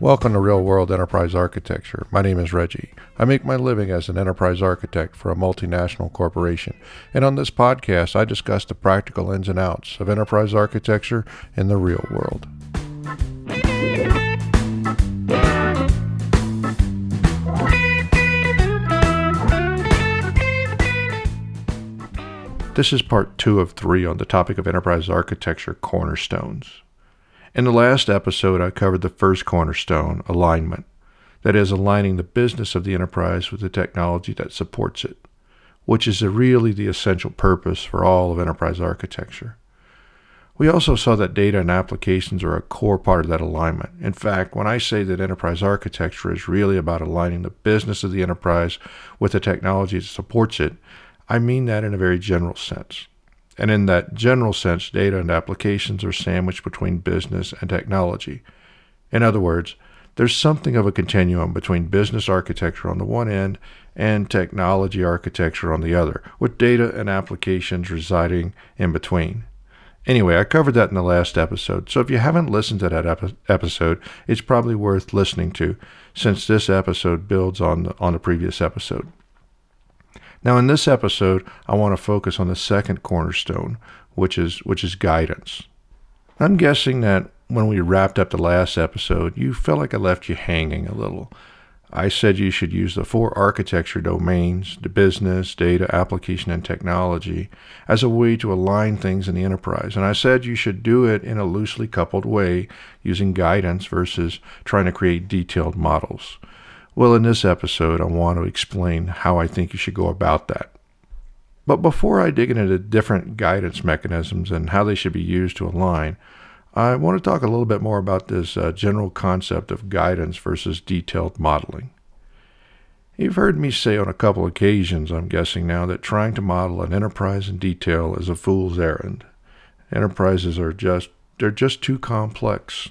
Welcome to Real World Enterprise Architecture. My name is Reggie. I make my living as an enterprise architect for a multinational corporation. And on this podcast, I discuss the practical ins and outs of enterprise architecture in the real world. This is part two of three on the topic of enterprise architecture cornerstones. In the last episode, I covered the first cornerstone, alignment. That is, aligning the business of the enterprise with the technology that supports it, which is really the essential purpose for all of enterprise architecture. We also saw that data and applications are a core part of that alignment. In fact, when I say that enterprise architecture is really about aligning the business of the enterprise with the technology that supports it, I mean that in a very general sense. And in that general sense, data and applications are sandwiched between business and technology. In other words, there's something of a continuum between business architecture on the one end and technology architecture on the other, with data and applications residing in between. Anyway, I covered that in the last episode, so if you haven't listened to that epi- episode, it's probably worth listening to, since this episode builds on the, on the previous episode. Now, in this episode, I want to focus on the second cornerstone, which is which is guidance. I'm guessing that when we wrapped up the last episode, you felt like I left you hanging a little. I said you should use the four architecture domains, the business, data, application, and technology, as a way to align things in the enterprise. And I said you should do it in a loosely coupled way, using guidance versus trying to create detailed models. Well, in this episode, I want to explain how I think you should go about that. But before I dig into the different guidance mechanisms and how they should be used to align, I want to talk a little bit more about this uh, general concept of guidance versus detailed modeling. You've heard me say on a couple occasions, I'm guessing now, that trying to model an enterprise in detail is a fool's errand. Enterprises are just they're just too complex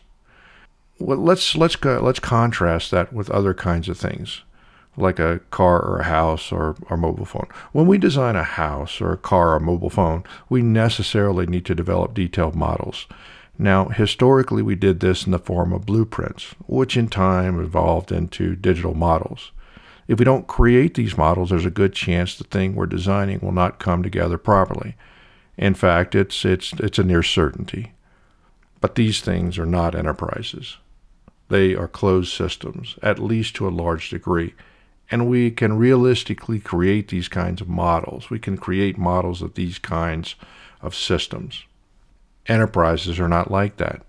well, let's let's go, let's contrast that with other kinds of things, like a car or a house or a mobile phone. When we design a house or a car or a mobile phone, we necessarily need to develop detailed models. Now, historically, we did this in the form of blueprints, which in time evolved into digital models. If we don't create these models, there's a good chance the thing we're designing will not come together properly. In fact, it's it's it's a near certainty. But these things are not enterprises. They are closed systems, at least to a large degree. And we can realistically create these kinds of models. We can create models of these kinds of systems. Enterprises are not like that.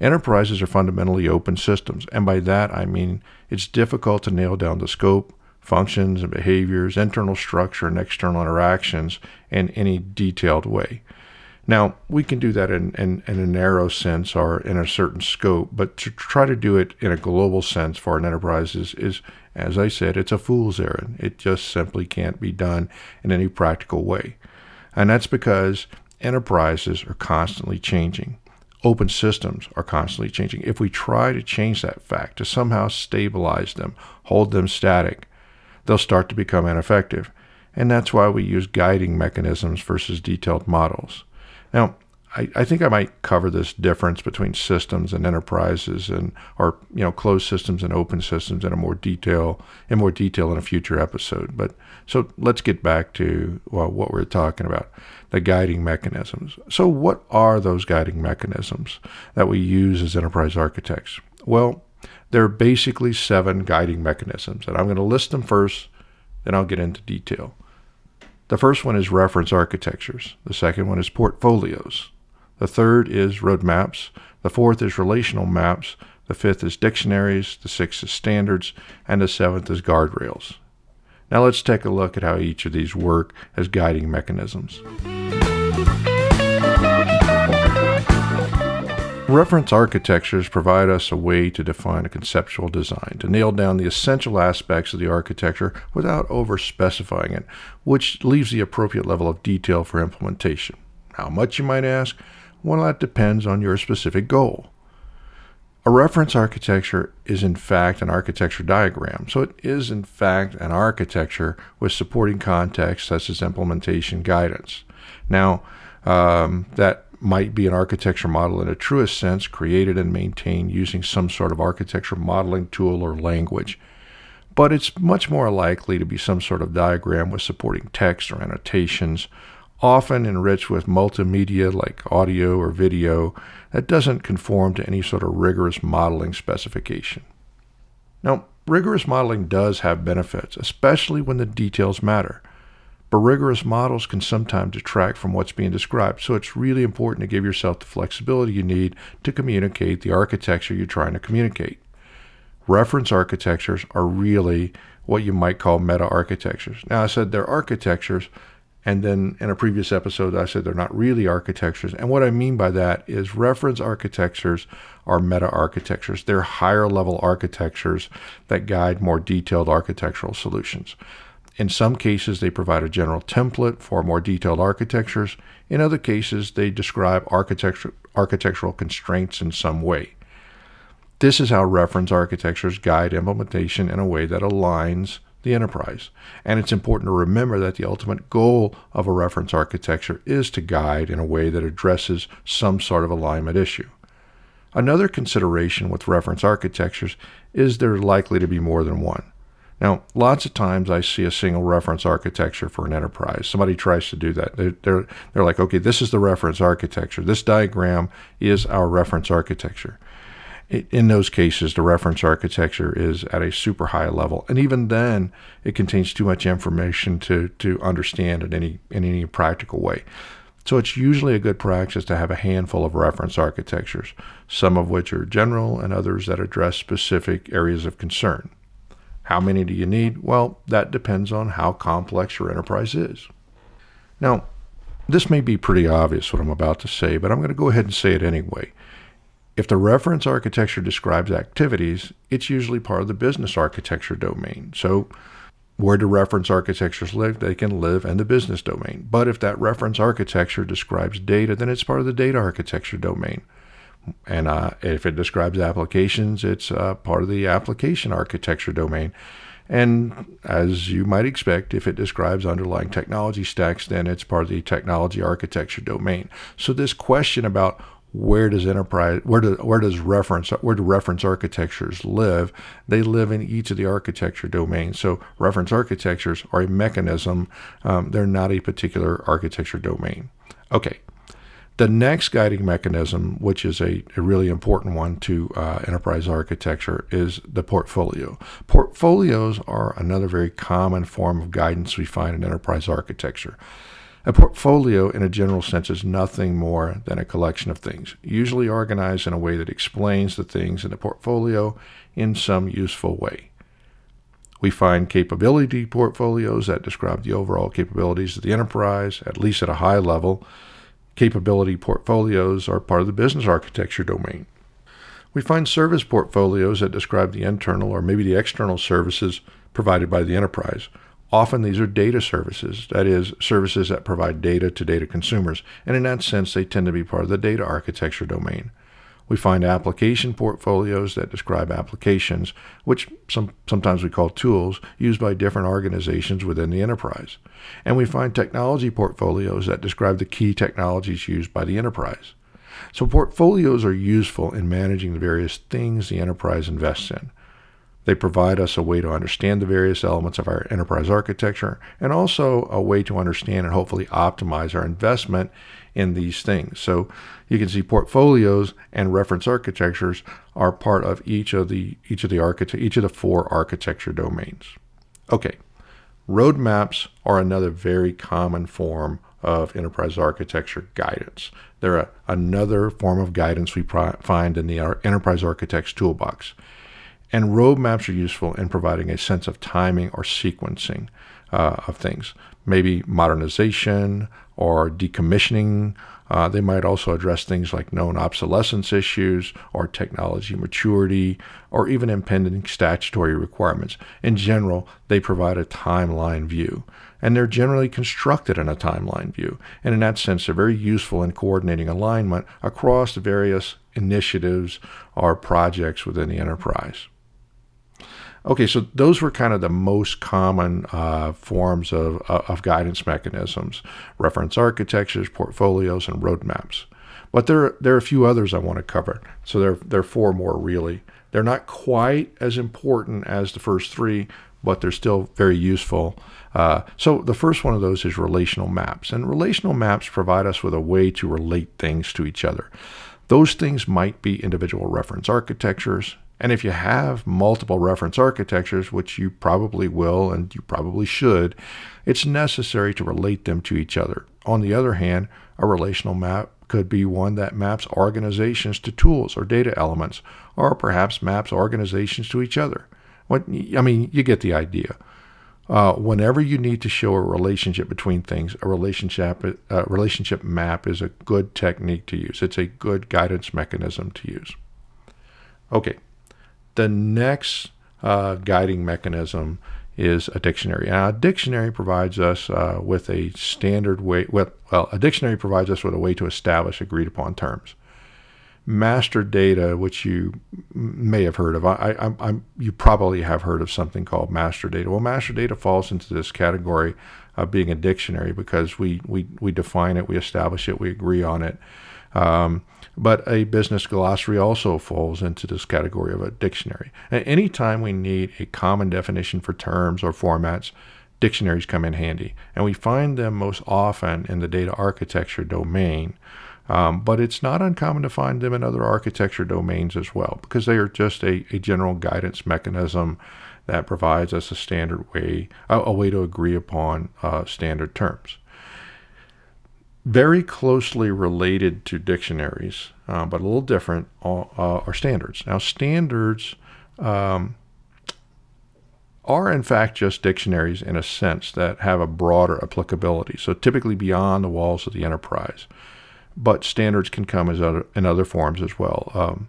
Enterprises are fundamentally open systems, and by that I mean it's difficult to nail down the scope, functions, and behaviors, internal structure, and external interactions in any detailed way. Now, we can do that in, in, in, a narrow sense or in a certain scope, but to try to do it in a global sense for an enterprise is, is, as I said, it's a fool's errand. It just simply can't be done in any practical way. And that's because enterprises are constantly changing. Open systems are constantly changing. If we try to change that fact, to somehow stabilize them, hold them static, they'll start to become ineffective. And that's why we use guiding mechanisms versus detailed models. Now, I, I, think I might cover this difference between systems and enterprises and or you know closed systems and open systems in a more detail in more detail in a future episode. But so let's get back to well, what we're talking about, the guiding mechanisms. So what are those guiding mechanisms that we use as enterprise architects? Well, there are basically seven guiding mechanisms, and I'm going to list them first, then I'll get into detail. The first one is reference architectures. The second one is portfolios. The third is roadmaps. The fourth is relational maps. The fifth is dictionaries. The sixth is standards. And the seventh is guardrails. Now let's take a look at how each of these work as guiding mechanisms. Reference architectures provide us a way to define a conceptual design, to nail down the essential aspects of the architecture without over specifying it, which leaves the appropriate level of detail for implementation. How much, you might ask? Well, that depends on your specific goal. A reference architecture is in fact an architecture diagram, so it is in fact an architecture with supporting context such as implementation guidance. Now, um, that might be an architecture model in a truest sense, created and maintained using some sort of architecture modeling tool or language. But it's much more likely to be some sort of diagram with supporting text or annotations, often enriched with multimedia like audio or video that doesn't conform to any sort of rigorous modeling specification. Now, rigorous modeling does have benefits, especially when the details matter. But rigorous models can sometimes detract from what's being described, so it's really important to give yourself the flexibility you need to communicate the architecture you're trying to communicate. Reference architectures are really what you might call meta architectures. Now, I said they're architectures, and then in a previous episode, I said they're not really architectures. And what I mean by that is reference architectures are meta architectures. They're higher level architectures that guide more detailed architectural solutions. In some cases, they provide a general template for more detailed architectures. In other cases, they describe architecture, architectural constraints in some way. This is how reference architectures guide implementation in a way that aligns the enterprise. And it's important to remember that the ultimate goal of a reference architecture is to guide in a way that addresses some sort of alignment issue. Another consideration with reference architectures is there likely to be more than one. Now, lots of times I see a single reference architecture for an enterprise. Somebody tries to do that. They're, they're, they're like, okay, this is the reference architecture. This diagram is our reference architecture. In those cases, the reference architecture is at a super high level, and even then, it contains too much information to, to understand in any in any practical way. So it's usually a good practice to have a handful of reference architectures, some of which are general and others that address specific areas of concern. How many do you need? Well, that depends on how complex your enterprise is. Now, this may be pretty obvious what I'm about to say, but I'm going to go ahead and say it anyway. If the reference architecture describes activities, it's usually part of the business architecture domain. So, where do reference architectures live? They can live in the business domain. But if that reference architecture describes data, then it's part of the data architecture domain. And uh, if it describes applications, it's uh, part of the application architecture domain. And as you might expect, if it describes underlying technology stacks, then it's part of the technology architecture domain. So this question about where does enterprise where do where does reference where do reference architectures live? They live in each of the architecture domains. So reference architectures are a mechanism. Um, they're not a particular architecture domain. Okay the next guiding mechanism, which is a, a really important one to uh, enterprise architecture, is the portfolio. Portfolios are another very common form of guidance we find in enterprise architecture. A portfolio, in a general sense, is nothing more than a collection of things, usually organized in a way that explains the things in the portfolio in some useful way. We find capability portfolios that describe the overall capabilities of the enterprise, at least at a high level capability portfolios are part of the business architecture domain. We find service portfolios that describe the internal or maybe the external services provided by the enterprise. Often these are data services, that is, services that provide data to data consumers, and in that sense, they tend to be part of the data architecture domain. We find application portfolios that describe applications, which some, sometimes we call tools, used by different organizations within the enterprise. And we find technology portfolios that describe the key technologies used by the enterprise. So, portfolios are useful in managing the various things the enterprise invests in. They provide us a way to understand the various elements of our enterprise architecture and also a way to understand and hopefully optimize our investment in these things. So you can see portfolios and reference architectures are part of each of the each of the architect each of the four architecture domains. Okay. Roadmaps are another very common form of enterprise architecture guidance. They're a, another form of guidance we pri- find in the enterprise architect's toolbox. And roadmaps are useful in providing a sense of timing or sequencing uh, of things, maybe modernization or decommissioning. Uh, they might also address things like known obsolescence issues or technology maturity or even impending statutory requirements. In general, they provide a timeline view. And they're generally constructed in a timeline view. And in that sense, they're very useful in coordinating alignment across the various initiatives or projects within the enterprise. Okay, so those were kind of the most common uh, forms of, uh, of guidance mechanisms reference architectures, portfolios, and roadmaps. But there, there are a few others I want to cover. So there, there are four more really. They're not quite as important as the first three, but they're still very useful. Uh, so the first one of those is relational maps. And relational maps provide us with a way to relate things to each other. Those things might be individual reference architectures. And if you have multiple reference architectures, which you probably will and you probably should, it's necessary to relate them to each other. On the other hand, a relational map could be one that maps organizations to tools or data elements, or perhaps maps organizations to each other. What, I mean, you get the idea. Uh, whenever you need to show a relationship between things, a relationship uh, relationship map is a good technique to use. It's a good guidance mechanism to use. Okay, the next uh, guiding mechanism is a dictionary. Now, a dictionary provides us uh, with a standard way. With, well, a dictionary provides us with a way to establish agreed upon terms master data, which you may have heard of. I, I, I, you probably have heard of something called master data. Well, master data falls into this category of being a dictionary because we, we, we define it, we establish it, we agree on it. Um, but a business glossary also falls into this category of a dictionary. And anytime we need a common definition for terms or formats, dictionaries come in handy. And we find them most often in the data architecture domain. Um, but it's not uncommon to find them in other architecture domains as well, because they are just a, a general guidance mechanism that provides us a standard way, a, a way to agree upon uh, standard terms. Very closely related to dictionaries, uh, but a little different, uh, are standards. Now, standards um, are in fact just dictionaries in a sense that have a broader applicability, so typically beyond the walls of the enterprise but standards can come as other, in other forms as well. Um,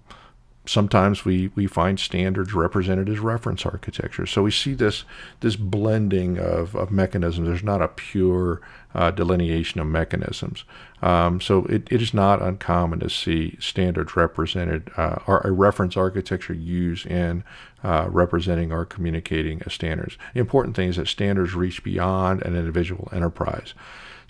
sometimes we, we find standards represented as reference architecture. So we see this this blending of, of mechanisms. There's not a pure uh, delineation of mechanisms. Um, so it, it is not uncommon to see standards represented uh, or a reference architecture used in uh, representing or communicating standards. The important thing is that standards reach beyond an individual enterprise,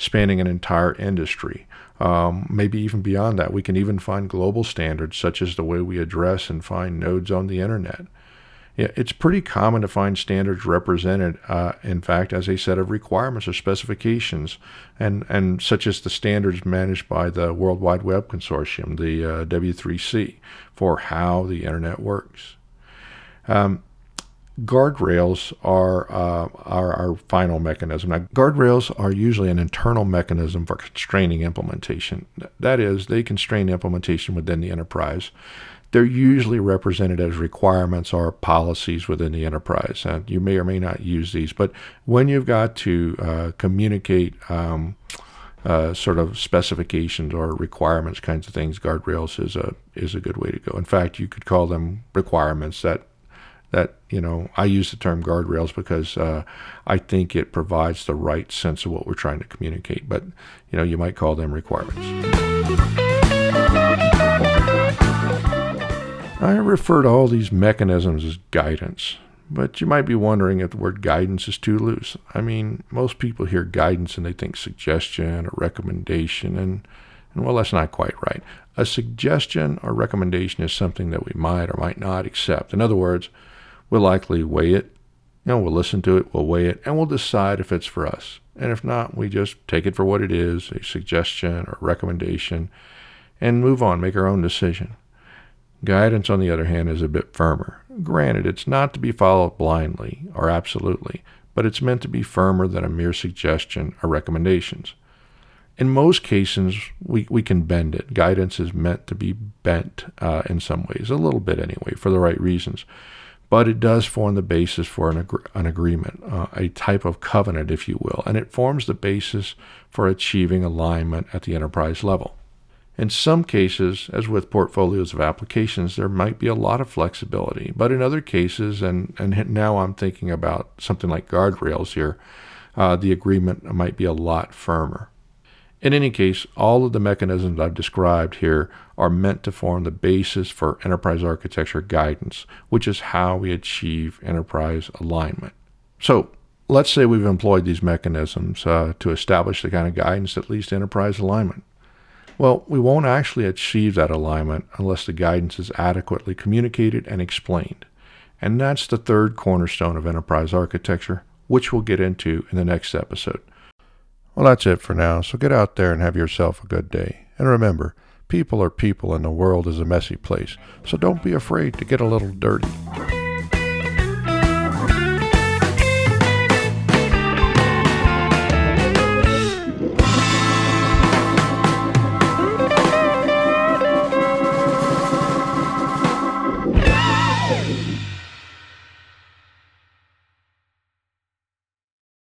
spanning an entire industry um, maybe even beyond that. We can even find global standards, such as the way we address and find nodes on the internet. It's pretty common to find standards represented, uh, in fact, as a set of requirements or specifications, and, and such as the standards managed by the World Wide Web Consortium, the uh, W3C, for how the internet works. Um, guardrails are, uh, are our final mechanism. Now, guardrails are usually an internal mechanism for constraining implementation. That is, they constrain implementation within the enterprise. They're usually represented as requirements or policies within the enterprise. And you may or may not use these, but when you've got to uh, communicate um, uh, sort of specifications or requirements kinds of things, guardrails is a is a good way to go. In fact, you could call them requirements that that you know I use the term guardrails because uh, I think it provides the right sense of what we're trying to communicate. But you know you might call them requirements. I refer to all these mechanisms as guidance, but you might be wondering if the word guidance is too loose. I mean, most people hear guidance and they think suggestion or recommendation, and, and well, that's not quite right. A suggestion or recommendation is something that we might or might not accept. In other words, We'll likely weigh it. You know, we'll listen to it, we'll weigh it, and we'll decide if it's for us. And if not, we just take it for what it is a suggestion or recommendation and move on, make our own decision. Guidance, on the other hand, is a bit firmer. Granted, it's not to be followed blindly or absolutely, but it's meant to be firmer than a mere suggestion or recommendations. In most cases, we, we can bend it. Guidance is meant to be bent uh, in some ways, a little bit anyway, for the right reasons but it does form the basis for an, ag- an agreement, uh, a type of covenant, if you will, and it forms the basis for achieving alignment at the enterprise level. In some cases, as with portfolios of applications, there might be a lot of flexibility, but in other cases, and, and now I'm thinking about something like guardrails here, uh, the agreement might be a lot firmer. In any case, all of the mechanisms I've described here are meant to form the basis for enterprise architecture guidance, which is how we achieve enterprise alignment. So, let's say we've employed these mechanisms uh, to establish the kind of guidance that leads to enterprise alignment. Well, we won't actually achieve that alignment unless the guidance is adequately communicated and explained. And that's the third cornerstone of enterprise architecture, which we'll get into in the next episode. Well, that's it for now, so get out there and have yourself a good day. And remember, people are people and the world is a messy place, so don't be afraid to get a little dirty.